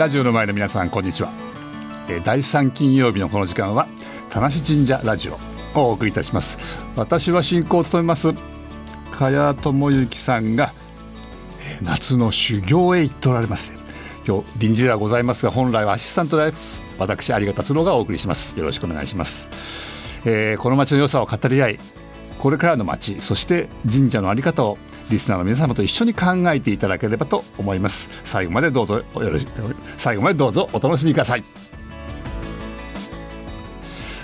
ラジオの前の皆さんこんにちは。第三金曜日のこの時間は田無神社ラジオをお送りいたします。私は進行を務めます茅智之さんが夏の修行へ行っておられまして今日臨時ではございますが本来はアシスタントです。私有賀達郎がお送りします。よろしくお願いします、えー、この街の良さを語り合いこれからの街そして神社の在り方をリスナーの皆様と一緒に考えていただければと思います。最後までどうぞよろし最後までどうぞお楽しみください。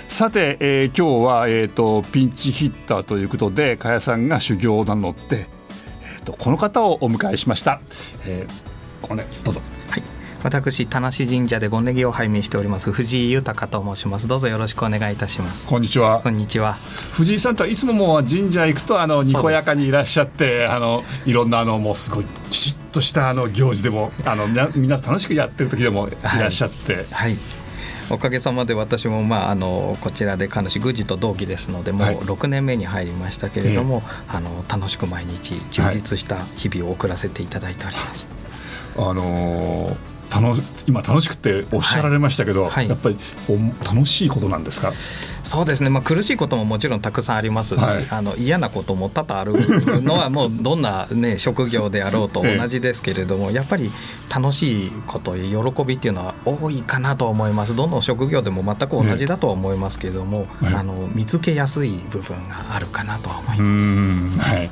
さて、えー、今日は、えーと、ピンチヒッターということで加谷さんが修行を名乗って、えーと、この方をお迎えしました、えー、これどうぞ。私田無神社でごねぎを拝命しております藤井豊と申します。どうぞよろしくお願いいたします。こんにちは。こんにちは。藤井さんとはいつももう神社行くとあのにこやかにいらっしゃってあのいろんなあのもうすごいきちっとしたあの行事でもあのみんな楽しくやってる時でもい。らっしゃって、はい、はいおかげさまで私も、まあ、あのこちらで神主宮司と同期ですのでもう6年目に入りましたけれども、はい、あの楽しく毎日充実した日々を送らせていただいております。はい、あのー楽今楽しくておっしゃられましたけど、はい。はい、やっぱり楽しいことなんですか？そうですね、まあ、苦しいことももちろんたくさんありますし、はい、あの嫌なことも多々あるのは もうどんな、ね、職業であろうと同じですけれども、やっぱり楽しいこと喜びっていうのは多いかなと思います。どの職業でも全く同じだとは思いますけれども、あの見つけやすい部分があるかなとは思います。はい。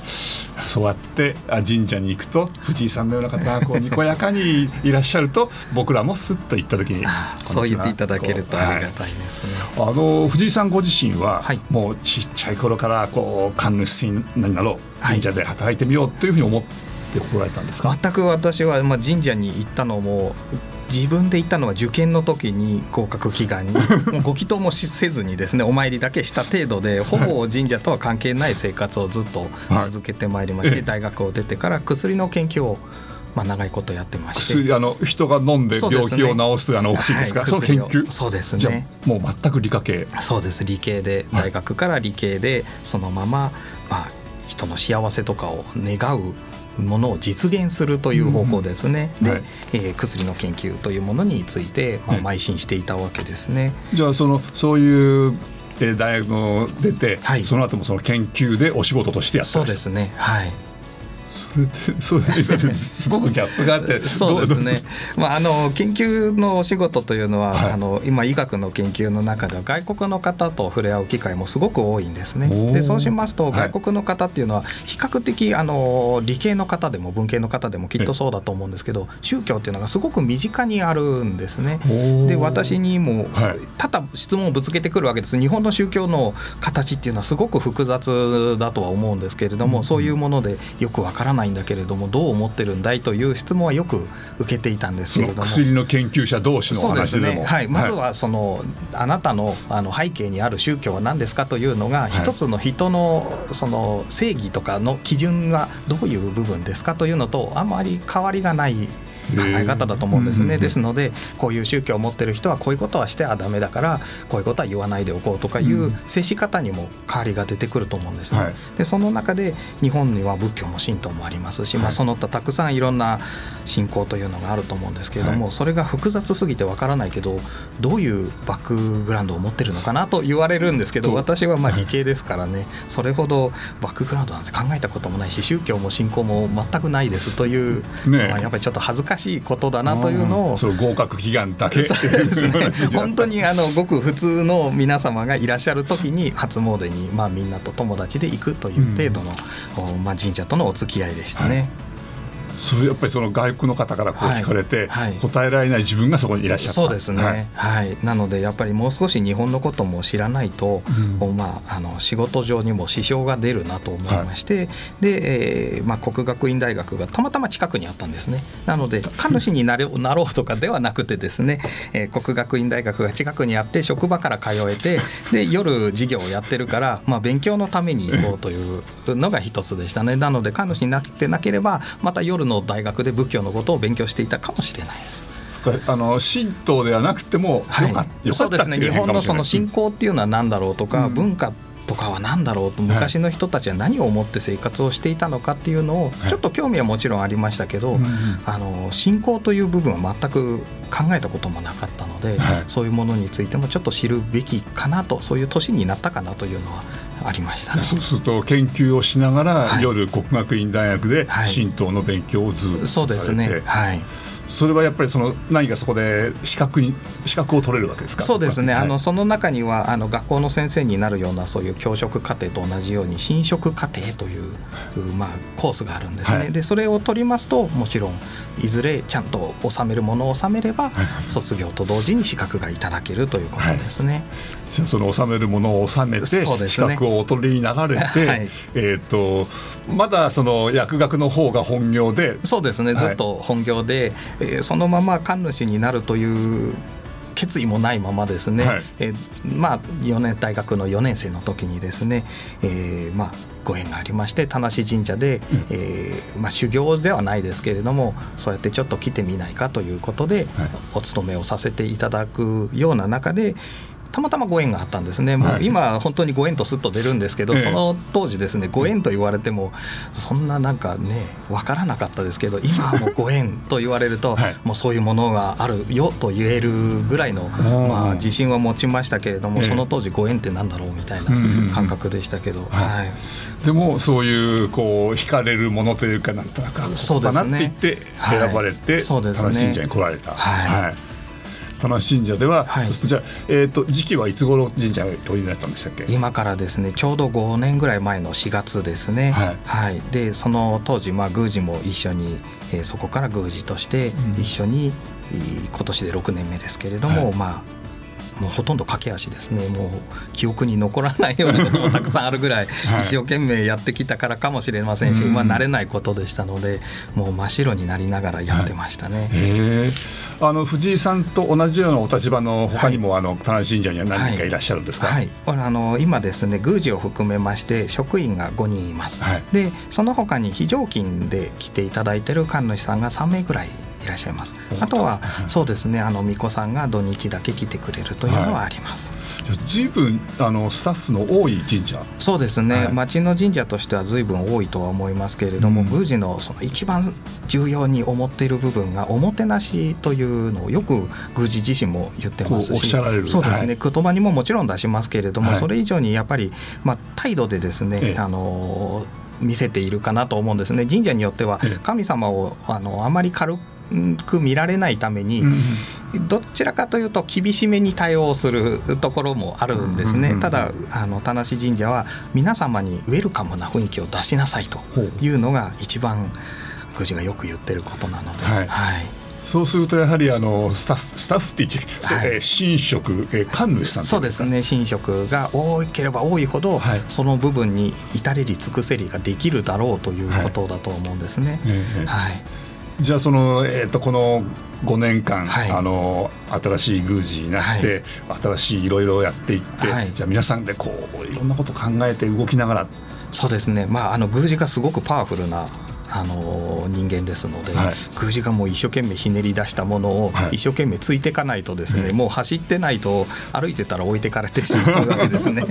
そうやって神社に行くと藤井さんのような方がこうにこやかにいらっしゃると僕らもすっと行った時にそう言っていただけるとありがたいですね。はい、あの藤井さんご自身は、はい、もうちっちゃい頃からこう神主になろう神社で働いてみようというふうに思ってこられたんですか、全く私は、まあ、神社に行ったのも自分で行ったのは受験の時に合格祈願に もうご祈祷もせずにですねお参りだけした程度でほぼ神社とは関係ない生活をずっと続けてまいりまして、はい、大学を出てから薬の研究をまあ、長いことやってまして。薬あの人が飲んで病気を治す、ね、あのお薬ですか、はい、その研究？そうですね。もう全く理科系。そうです。理系で大学から理系でそのまま、まあ、人の幸せとかを願うものを実現するという方向ですね、うん、で、はい、えー、薬の研究というものについて、まあ、邁進していたわけですね。じゃあそのそういう大学を出て、はい、その後もその研究でお仕事としてやってそうですね。はい それすごくギャップがあって そうですね、まあ、あの研究のお仕事というのは、はい、あの今医学の研究の中では外国の方と触れ合う機会もすごく多いんですね。でそうしますと外国の方っていうのは比較的あの理系の方でも文系の方でもきっとそうだと思うんですけど宗教っていうのがすごく身近にあるんですね。で私にも多々質問をぶつけてくるわけです。日本の宗教の形っていうのはすごく複雑だとは思うんですけれども、そういうものでよくわからないないんだけれどもどう思ってるんだいという質問はよく受けていたんですけれども。薬の研究者同士の話でも、ね。はい、まずはその、はい、あなたのあの背景にある宗教は何ですかというのが、一つの人のその正義とかの基準はどういう部分ですかというのとあまり変わりがない考え方だと思うんですね。ですのでこういう宗教を持ってる人はこういうことはしてはダメだからこういうことは言わないでおこうとかいう接し方にも変わりが出てくると思うんですね。はい、でその中で日本には仏教も神道もありますし、まあ、その他たくさんいろんな信仰というのがあると思うんですけれども、はい、それが複雑すぎてわからないけどどういうバックグラウンドを持ってるのかなと言われるんですけど私はまあ理系ですからねそれほどバックグラウンドなんて考えたこともないし宗教も信仰も全くないですという、ね、まあ、やっぱりちょっと恥ずかかしいことだなというのをその合格祈願だけ。ね、本当にあのごく普通の皆様がいらっしゃる時に初詣にまあみんなと友達で行くという程度の、うん、まあ、神社とのお付き合いでしたね。はいそれやっぱりその外国の方からこう聞かれて、答えられない自分がそこにいらっしゃった。そうですね、はい、はい、なのでやっぱりもう少し日本のことも知らないと、うん、まあ、あの仕事上にも支障が出るなと思いまして、はい、で、えーまあ、国学院大学がたまたま近くにあったんですね。なので神主になれ なろうとかではなくてですね、えー、国学院大学が近くにあって職場から通えてで夜授業をやってるから、まあ、勉強のために行こうというのが一つでしたね。なので神主になってなければまた夜の大学で仏教のことを勉強していたかもしれないです。あの神道ではなくても、はい、そうですね。日本のその信仰っていうのは何だろうとか、うん、文化っとかは何だろうと昔の人たちは何を思って生活をしていたのかっていうのをちょっと興味はもちろんありましたけど、あの信仰という部分は全く考えたこともなかったので、そういうものについてもちょっと知るべきかなとそういう年になったかなというのはありました、ね、そうすると研究をしながら、はい、夜国学院大学で神道の勉強をずっとされて、はい、そうですね。はい。それはやっぱりその何かそこで資格に資格を取れるわけですか？そうですね、はい、あのその中にはあの学校の先生になるようなそういう教職課程と同じように新職課程という、まあ、コースがあるんですね、はい、でそれを取りますともちろんいずれちゃんと収めるものを収めれば、卒業と同時に資格がいただけるということですね、はい、じゃあその収めるものを収めて、ね、資格をお取りになられて、えーと、とまだその薬学の方が本業でそうですね。ずっと本業で、えー、そのまま神主になるという決意もないままですね、はい、えー、まあ、4年大学の4年生の時にですね、えー、まあご縁がありまして田無神社で、うん、えー、まあ、修行ではないですけれどもそうやってちょっと来てみないかということで、はい、お勤めをさせていただくような中でたまたまご縁があったんですね、もう今、本当にご縁とすっと出るんですけど、その当時、ですねご縁と言われても、そんななんかね、分からなかったですけど、今はもうご縁と言われると、もうそういうものがあるよと言えるぐらいの、まあ、自信は持ちましたけれども、その当時、ご縁ってなんだろうみたいな感覚でしたけど。はい。でもそういうこう惹かれるものというかなんとなくそうですねって言って選ばれて、はい、そうですね、信者に来られた。はい、はい田信者では、はい、じゃあ、えーと、時期はいつ頃神社に取りになったんでしたっけ？今からですねちょうど5年ぐらい前の4月ですね、はい、はい、でその当時、まあ、宮司も一緒に、えー、そこから宮司として一緒に、うん、今年で6年目ですけれども、はい、まあもうほとんど駆け足です。ねもう記憶に残らないようなこともたくさんあるぐらい一生懸命やってきたからかもしれませんし、はい、まあ、慣れないことでしたのでもう真っ白になりながらやってましたね。はい、あの藤井さんと同じようなお立場の他にも、はい、あの田中神社には何人かいらっしゃるんですか、はい。あの今ですね宮司を含めまして職員が5人います、でその他に非常勤で来ていただいている神主さんが3名ぐらいいらっしゃいます。あとはそうですねあの巫女さんが土日だけ来てくれるというのはあります。はい、ずいぶんあのスタッフの多い神社。そうですね、はい、町の神社としてはずいぶん多いとは思いますけれども、うん、宮司のその一番重要に思っている部分がおもてなしというのをよく宮司自身も言ってますしおっしゃられる。そうですね、はい、言葉にももちろん出しますけれども、それ以上にやっぱり、まあ、態度でですね、ええ、あの見せているかなと思うんですね。神社によっては神様をあのあまり軽くく見られないために、どちらかというと厳しめに対応するところもあるんですね、ただあの田無神社は皆様にウェルカムな雰囲気を出しなさいというのが一番宮司がよく言ってることなので。はい、はい。そうするとやはりあのスタッフスタッフって言って、はい、神職、えー、神主さんそうですね。神職が多ければ多いほど、はい、その部分に至れり尽くせりができるだろうということだと思うんですね。はい、はいじゃあその、えー、とこの5年間、はい、あの新しい宮司になって、はい、新しいいろいろやっていって、はい、じゃあ皆さんでこういろんなこと考えて動きながら。そうですね、まあ、あの宮司がすごくパワフルなあの人間ですので、はい、宮司がもう一生懸命ひねり出したものを一生懸命ついていかないとですね、はい、もう走ってないと歩いてたら置いてかれてしまうわけですね。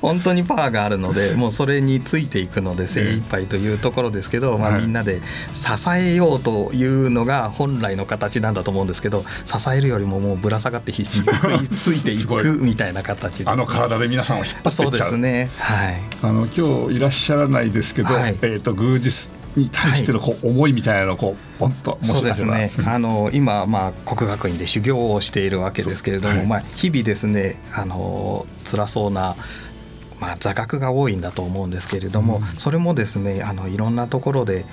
本当にパワーがあるのでもうそれについていくので精一杯というところですけど、まあ、みんなで支えようというのが本来の形なんだと思うんですけど支えるよりももうぶら下がって必死についていく みたいな形で、ね、あの体で皆さんを引っ張ってそうですね。はい。あの今日いらっしゃらないですけど、はい、えーと、と宮司に対してのこう思いみたいなのをこうポンとそうですね。あの今、まあ、国学院で修行をしているわけですけれども、はい、まあ、日々ですねあの辛そうなまあ、座学が多いんだと思うんですけれども、うん、それもですねあのいろんなところで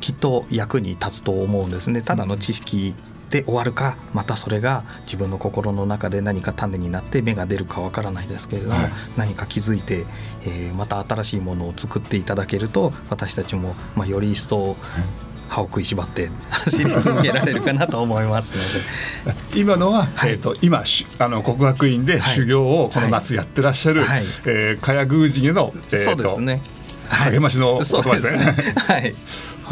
きっと役に立つと思うんですね。ただの知識で終わるかまたそれが自分の心の中で何か種になって芽が出るかわからないですけれども、はい、何か気づいて、えー、また新しいものを作っていただけると私たちも、まあ、より一層、歯を食いしばって 走り続けられるかなと思いますので。今のは、はい、えーと、今あの国学院で修行をこの夏やってらっしゃる、はい、えー、茅宮司への、えー、そうですね。励ましの言葉ですね。はい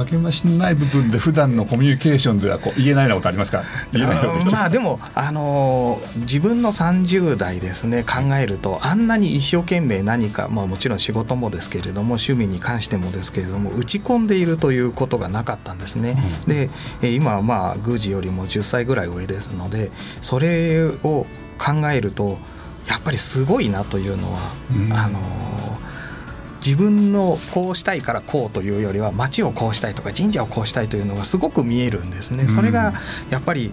励ましのない部分で普段のコミュニケーションではこう言えないようなことありますか？言えないようまあでもあのー自分の30代ですね考えるとあんなに一生懸命何か、まあ、もちろん仕事もですけれども趣味に関してもですけれども打ち込んでいるということがなかったんですね。でえー今はまあ宮司よりも10歳ぐらい上ですのでそれを考えるとやっぱりすごいなというのは、うん。あのー自分のこうしたいからこうというよりは町をこうしたいとか神社をこうしたいというのがすごく見えるんですね。それがやっぱり、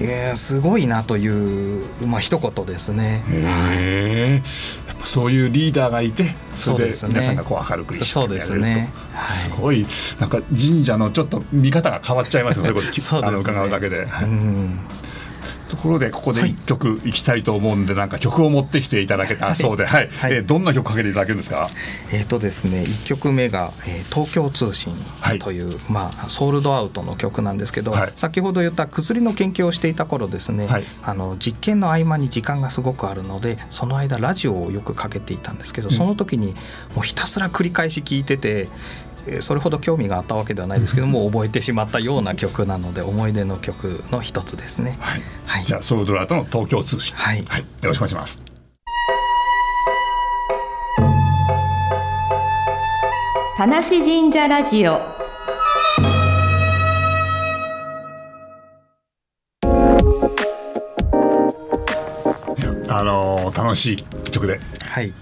えーすごいなという、まあ一言ですね。へえやっぱそういうリーダーがいてそれでそうですね。皆さんがこう明るく一生懸命やれると。ね。はい。すごい。なんか神社のちょっと見方が変わっちゃいますよそういうことね。あの伺うだけで。はいうんところでここではい。一曲いきたいと思うんで、なんか曲を持ってきていただけたそうで、はい。はい。えーどんな曲かけていただけるんですか？えーとですね、1曲目が、えー東京通信はい」とい。う、まあ、ソールドアウトの曲なんですけど、はい。先ほど言った薬の研究をしていた頃ですね、はい。あの実験の合間に時間がすごくあるのでその間ラジオをよくかけていたんですけど、うん。その時にもうひたすら繰り返し聞いてて。えーそれほど興味があったわけではないですけども覚えてしまったような曲なので思い出の曲の一つですね。はい、はいじゃあソウルドラートの東京通信、はいよろしくお願いします。田無神社ラジオあのー楽しい曲で。はい。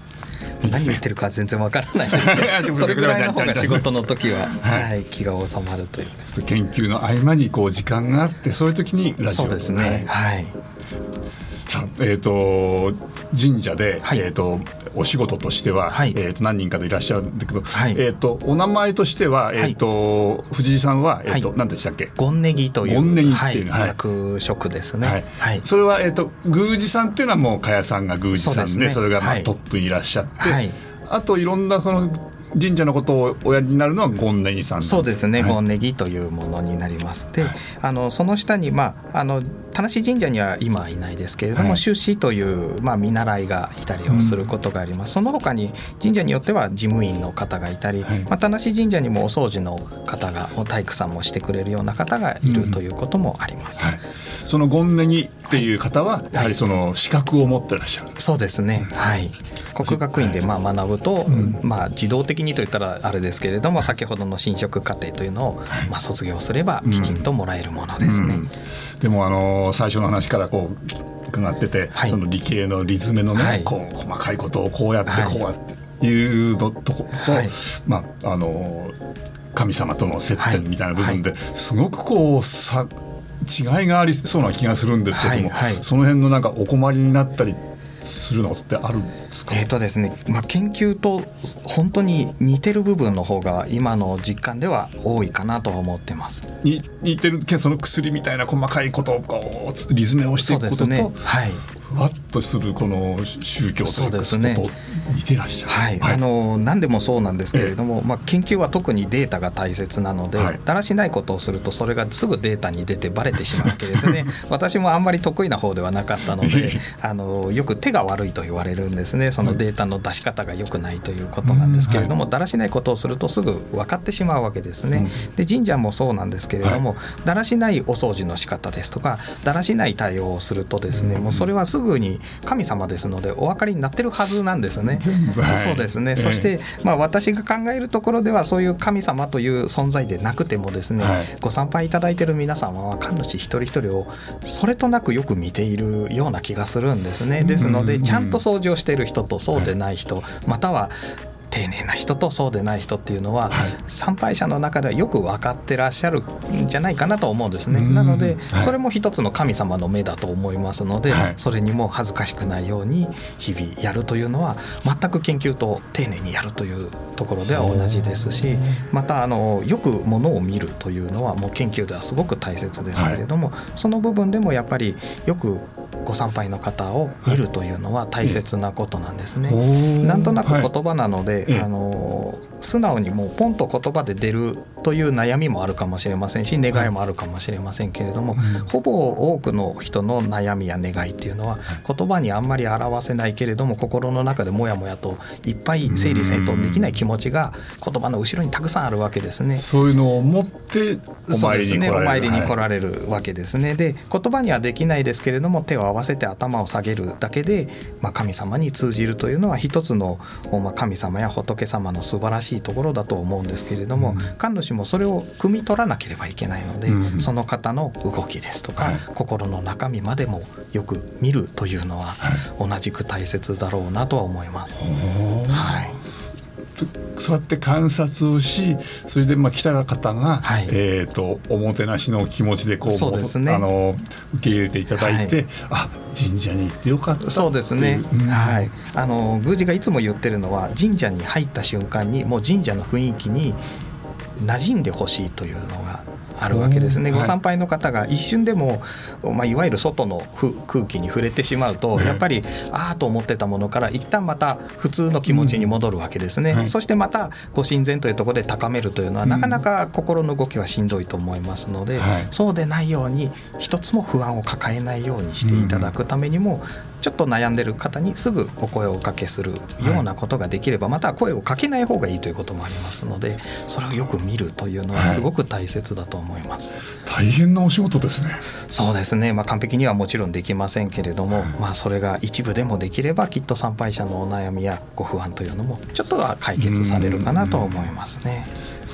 何言ってるか全然わからない。それぐらいの方が仕事の時は、はい。はい、気が収まるという。研究の合間にこう時間があってそういう時にラジオそうですね。はい。さあえっ、と神社で、はい。えっ、とお仕事としては、はい。えっ、と何人かでいらっしゃるんだけど、はい。えっ、とお名前としてはえっ、と、藤井さんはえっ、と、はい。何でしたっけ？ゴンネギというゴンネギっていう役職ですね。はい。はい。それは、えっと宮司さんっていうのはもう加谷さんが宮司さんでね。それがまあ、はい。トップにいらっしゃって、はい。あといろんなその神社のことをおやりになるのはゴンネギさんそうですね、はい。ゴンネギというものになります。で、はい。あのその下にまああの田無神社には今はいないですけれども、はい。出資というまあ見習いがいたりをすることがあります。その他に神社によっては事務員の方がいたり、はい。まあ田無神社にもお掃除の方がお体育さんもしてくれるような方がいるということもあります。はい、そのゴンネギっていう方はやはりその資格を持ってらっしゃる、そうですね。はい。国学院でまあ学ぶと、ん。まあ自動的にといったらあれですけれども、先ほどの進職課程というのをまあ卒業すればきちんともらえるものですね。うん。でもあの最初の話からこう伺ってて、はい。その理系のリズムのね、はい。こう細かいことをこうやってはい。こうやっていうのとこと、はい。まああの神様との接はい点みたいな部分で、すごくこうさ違いがありそうな気がするんですけども、はいはいその辺のなんかお困りになったりするのってあるんですか、えーとですねまあ、研究と本当に似てる部分の方が今の実感では多いかなとは思ってます。に似てるけどその薬みたいな細かいことをこうリズムをしていくことと、ね。はい。ふわっとするこの宗教というかそうですね。似てらっしゃる。はい、あの何でもそうなんですけれども、まあ、研究は特にデータが大切なので、はい。だらしないことをするとそれがすぐデータに出てバレてしまうわけですね。私もあんまり得意な方ではなかったのであのよく手が悪いと言われるんですね。そのデータの出し方が良くないということなんですけれども、だらしないことをするとすぐ分かってしまうわけですね、で神社もそうなんですけれども、だらしないお掃除の仕方ですとかだらしない対応をするとですね、もうそれはすぐに神様ですのでお分かりになってるはずなんですね。はいそうですね、ええそして、まあ、私が考えるところではそういう神様という存在でなくてもですね、はい。ご参拝いただいている皆様は神主一人一人をそれとなくよく見ているような気がするんですね。ですのうん。でちゃんと掃除をしている人とそうでない人、または丁寧な人とそうでない人っていうのは、はい。参拝者の中ではよく分かってらっしゃるんじゃないかなと思うんですね。うん。なので、はい。それも一つの神様の目だと思いますので、はい。それにも恥ずかしくないように日々やるというのは全く研究と丁寧にやるというところでは同じですしまたあのよくものを見るというのはもう研究ではすごく大切ですけれども、その部分でもやっぱりよくご参拝の方を見るというのは大切なことなんですね。なんとなくはい。言葉なので、あの素直にもうポンと言葉で出るという悩みもあるかもしれませんし願いもあるかもしれませんけれども、ほぼ多くの人の悩みや願いっていうのは言葉にあんまり表せないけれども心の中でもやもやといっぱい整理整頓できない気持ちが言葉の後ろにたくさんあるわけですね。そういうのを持ってお参りに来られる、ね、お参りに来られるわけですね。で言葉にはできないですけれども手を合わせて頭を下げるだけで、まあ、神様に通じるというのは一つの、まあ、神様や仏様の素晴らしいところだと思うんですけれども、うん、神主もそれを汲み取らなければいけないので、うん、その方の動きですとか、はい、心の中身までもよく見るというのは同じく大切だろうなとは思います。はい。そうやって観察をしそれでまあ来た方が、はい、えーと、おもてなしの気持ちでこうそうです、ね、あの受け入れていただいて、はい、あ神社に行ってよかったそうですね、うん、はい。あの宮司がいつも言ってるのは神社に入った瞬間にもう神社の雰囲気に馴染んでほしいというのがあるわけですね、ご参拝の方が一瞬でも、まあ、いわゆる外の空気に触れてしまうと、やっぱりああと思ってたものから一旦また普通の気持ちに戻るわけですね、うん。はい、そしてまたご神前というところで高めるというのは、なかなか心の動きはしんどいと思いますので、はい、そうでないように一つも不安を抱えないようにしていただくためにも、ちょっと悩んでる方にすぐお声をおかけするようなことができれば、また声をかけない方がいいということもあります。のでそれをよく見るというのはすごく大切だと思います、はい、大変なお仕事ですね。そうですね、まあ、完璧にはもちろんできませんけれども、まあ、それが一部でもできればきっと参拝者のお悩みやご不安というのもちょっとは解決されるかなと思いますね。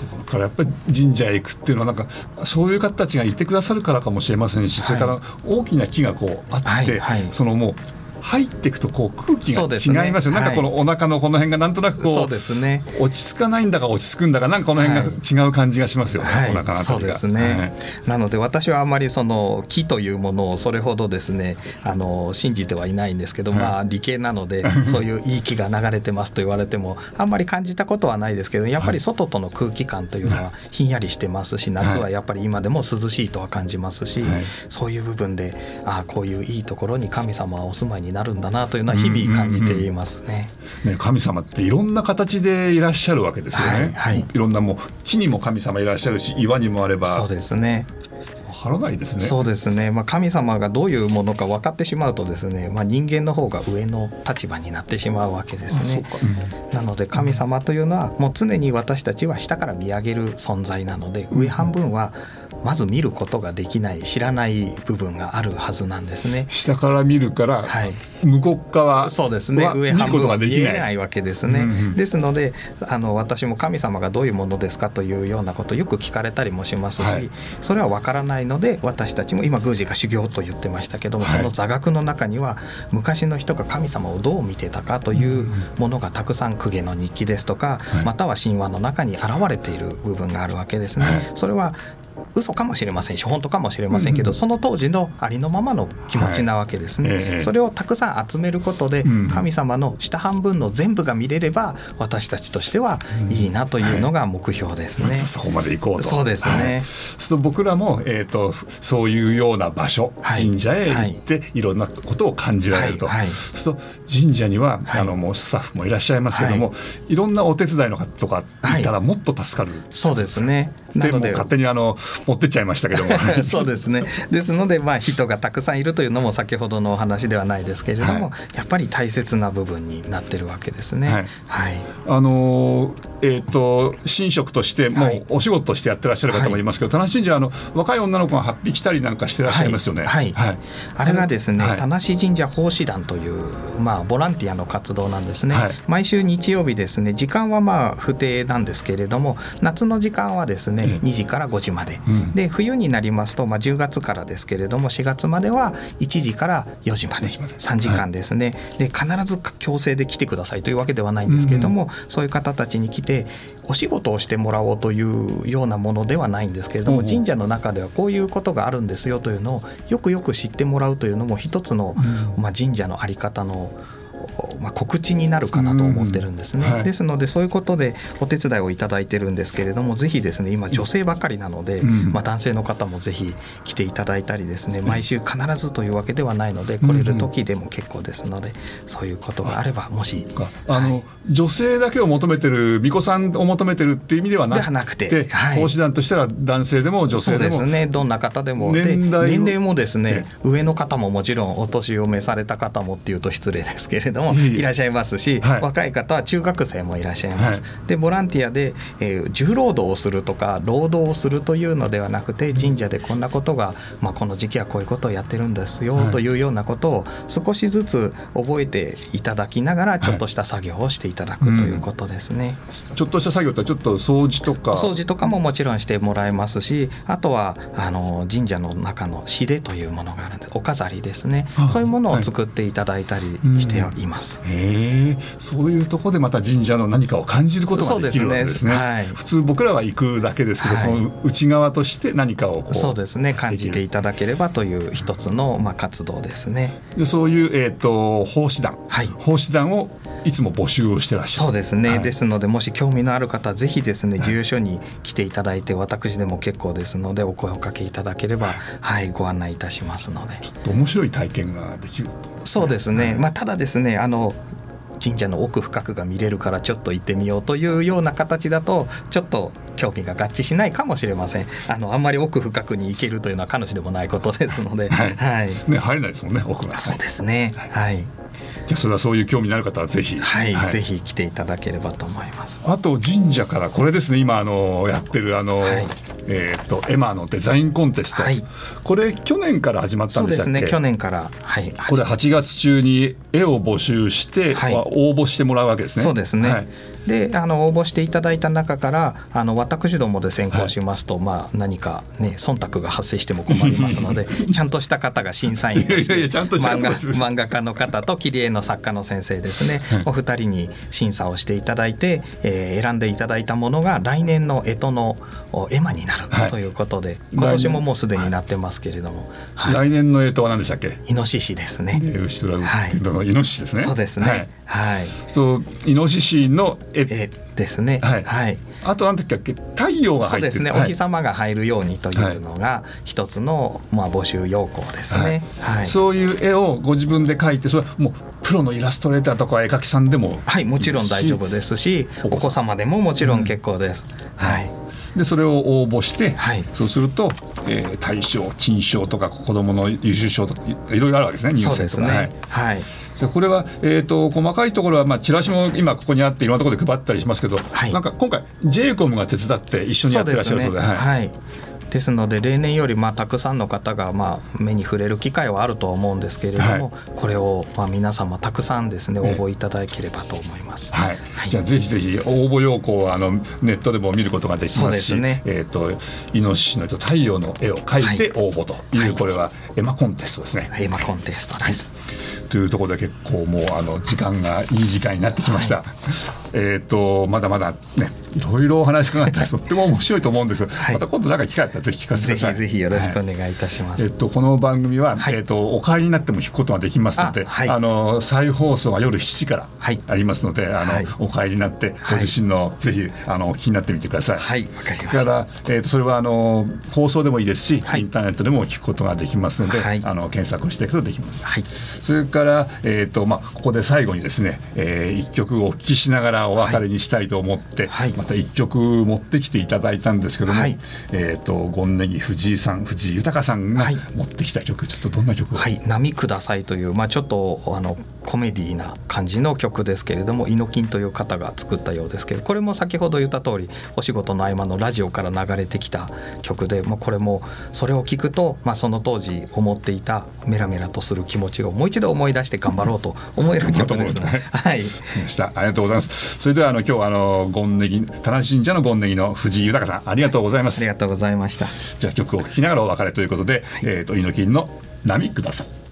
だからやっぱり神社へ行くっていうのはなんかそういう方たちがいてくださるからかもしれませんし、それから大きな木がこうあって、そのもう入っていくとこう空気が違いますよ、ね、なんかこのお腹のこの辺がなんとなくこうそうですね。落ち着かないんだか落ち着くんだかなんかこの辺が違う感じがしますよね、はい、お腹のそうですね、はい、なので私はあまりその木というものをそれほどですねあの信じてはいないんですけど、まあ理系なので そういういい木が流れてますと言われてもあんまり感じたことはないですけどやっぱり外との空気感というのはひんやりしてますし夏はやっぱり今でも涼しいとは感じますし、そういう部分でああこういういいところに神様はお住まいになるんだなというのは日々感じていますね。うんうんうん、ね神様っていろんな形でいらっしゃるわけですよね、はいはい、いろんなもう木にも神様いらっしゃるし岩にもあれば。そうですねわからないですね。そうですね。まあ神様がどういうものか分かってしまうとですね、まあ人間の方が上の立場になってしまうわけですね。なので神様というのはもう常に私たちは下から見上げる存在なので、上半分はまず見ることができない知らない部分があるはずなんですね。下から見るから、はい、向こう側そうですね。上半分は見えないわけですね。うんうん、ですのであの私も神様がどういうものですかというようなことよく聞かれたりもしますし、はい、それは分からないので私たちも今宮司が修行と言ってましたけども、はい、その座学の中には昔の人が神様をどう見てたかというものがたくさん公家の日記ですとか、または神話の中に現れている部分があるわけですね。それは嘘かもしれませんし本当かもしれませんけど、うん、その当時のありのままの気持ちなわけですね、はいえー、それをたくさん集めることで、神様の下半分の全部が見れれば私たちとしてはいいなというのが目標ですね、はい、そこまで行こうと。そうですね、はい、そう僕らも、えーと、そういうような場所、神社へ行って、い、ろんなことを感じられると、そう神社には、あのもうスタッフもいらっしゃいますけども、い、ろんなお手伝いの方とかいたらもっと助かる、そうですね。なので勝手にあの持ってっちゃいましたけども。そうですね。ですのでまあ人がたくさんいるというのも先ほどのお話ではないですけれども、はい、やっぱり大切な部分になってるわけですね。はい、はい、あのえーと、神職としてもうお仕事としてやってらっしゃる方もいますけど、はい、田無神社あの若い女の子が8匹来たりなんかしてらっしゃいますよね。はい、はい、あれがですね、田無神社奉仕団という、まあ、ボランティアの活動なんですね。毎週日曜日ですね時間はまあ不定なんですけれども夏の時間はですね、2時から5時まで、うん、で冬になりますと、まあ、10月からですけれども4月までは1時から4時まで。3時間ですね、はい、で必ず強制で来てくださいというわけではないんですけれども、うん、そういう方たちに来てお仕事をしてもらおうというようなものではないんですけれども、神社の中ではこういうことがあるんですよというのをよくよく知ってもらうというのも一つの、まあ、神社の在り方のまあ、告知になるかなと思ってるんですね、うんはい。ですのでそういうことでお手伝いをいただいてるんですけれどもぜひですね今女性ばかりなので、うん。まあ、男性の方もぜひ来ていただいたりですね毎週必ずというわけではないので来れる時でも結構ですのでそういうことがあ。ればもしか。あの、はい。女性だけを求めてる巫女さんを求めてるっていう意味ではなくてではなくてはい。講師団としたら男性でも女性でもそうですねどんな方でもで年齢もですねえ上の方ももちろんお年を召された方もっていうと失礼ですけれどもいらっしゃいますし、はい。若い方は中学生もいらっしゃいます、はでボランティアで、えー重労働をするとか労働をするというのではなくて神社でこんなことが、まあ、この時期はこういうことをやってるんですよ、はい。というようなことを少しずつ覚えていただきながらちょっとした作業をしていただくということですね。ちょっとした作業ってちょっと掃除とか。お掃除とかももちろんしてもらえますしあとはあの神社の中の紙でというものがあるんでお飾りですね。はいそういうものを作っていただいたりしています。へえそういうところでまた神社の何かを感じることができるわけですねね。はい。普通僕らは行くだけですけど、はい。その内側として何かをこうそうですね。感じていただければという一つの、まあ、活動ですね。でそういう、えー、と奉仕団、はい。奉仕団をいつも募集をしてらっしゃる。そうですね、はい。ですのでもし興味のある方はぜひですね住所に来ていただいて私でも結構ですのでお声をかけいただければはい。ご案内いたしますので。面白い体験ができる。とそうですね、まあ、ただですねあの神社の奥深くが見れるからちょっと行ってみようというような形だとちょっと興味が合致しないかもしれません。あのあんまり奥深くに行けるというのは彼女でもないことですので、はい。はい。ね入れないですもんね奥が。そうですね。はい、じゃあそれはそういう興味のある方はぜひ。はいぜひ来ていただければと思います。あと神社からこれですね今あのやってるあの、はい。えっ、とエマのデザインコンテスト、はい。これ去年から始まったそうでんでしたっけ？すね去年からはいこれ8月中に絵を募集して、はい。応募してもらうわけですね。そうですね、はいであの応募していただいた中からあの私どもで選考しますと、まあ、何か、ね、忖度が発生しても困りますので ちゃんとした方が審査員として漫画家の方と切り絵の作家の先生ですね、お二人に審査をしていただいて、えー選んでいただいたものが来年の干支のお絵馬になるはいということで、今年ももうすでになってますけれども、はい来年の干支は何でしたっけ？イノシシですね。のイノシシですね。そうですはいね。はい。そうイノシシの絵、えですね。はい。はい。あと何だっけ太陽が。そうですね、はい。お日様が入るようにというのが一つの、まあ、募集要項ですね。はい、そういう絵をご自分で描いてそれはもうプロのイラストレーターとか絵描きさんでもはい、もちろん大丈夫すですしお子様でももちろん結構です。はい、でそれを応募して、はい。そうすると、えー、大賞金賞とか子どもの優秀賞とかいいろいろあるわけですね入そうですね。選とか。ははい。い、でこれは、えー、と細かいところは、まあ、チラシも今ここにあっていろんなところで配ったりしますけど、はい。なんか今回 j イコムが手伝って一緒にやってらっしゃるそうではい、はい。ですので例年よりまあたくさんの方がまあ目に触れる機会はあるとは思うんですけれども、はい。これをまあ皆様たくさんですね応え。え募いただければと思います。はい。じゃあぜひぜひ応募要項はあのネットでも見ることができますしね。えー、とイノシシの太陽の絵を描いて応募という、はいこれはエマコンテストですね。エマコンテストです。というところで結構もうあの時間がいい時間になってきました。えっ、とまだまだねいろいろお話伺ったらとっても面白いと思うんです。はい。また今度なんか機会あったらぜひ聞かせてぜください。ひぜひよろしくおはい願いいたします。えっと、この番組は、はい。えっと、お帰りになっても聞くことができますので、あの再放送は夜7時からはい。ありますので、あのはい。お帰りになってごはい。自身の、ぜひあのお聞きになってみてください。はい。わかりました。それから、えっとそれはあの放送でもいいですし、はい。インターネットでも聞くことができますので、はい。あの検索をしていくとできます。はい。それから、えーとまあ、ここで最後にですね、えー、一曲お聴きしながらお別れにしたいと思って、はい。また一曲持ってきていただいたんですけども、はい。えー、とゴンネギ藤井さん藤井豊さんがはい。持ってきた曲、ちょっとどんな曲を、はい、波くださいという、まあ、ちょっとあのコメディーな感じの曲ですけれども猪木という方が作ったようですけどこれも先ほど言った通りお仕事の合間のラジオから流れてきた曲で、まあ、これもそれを聞くと、まあ、その当時思っていたメラメラとする気持ちをもう一度思い出して頑張ろうと 思える曲ですね。はいしたありがとうございますそれではあの今日はあのゴンネギ田無神社のゴンネギの藤井豊さんありがとうございます、ありがとうございました。じゃあ曲を聴きながらお別れということで、えー、と猪木の波ください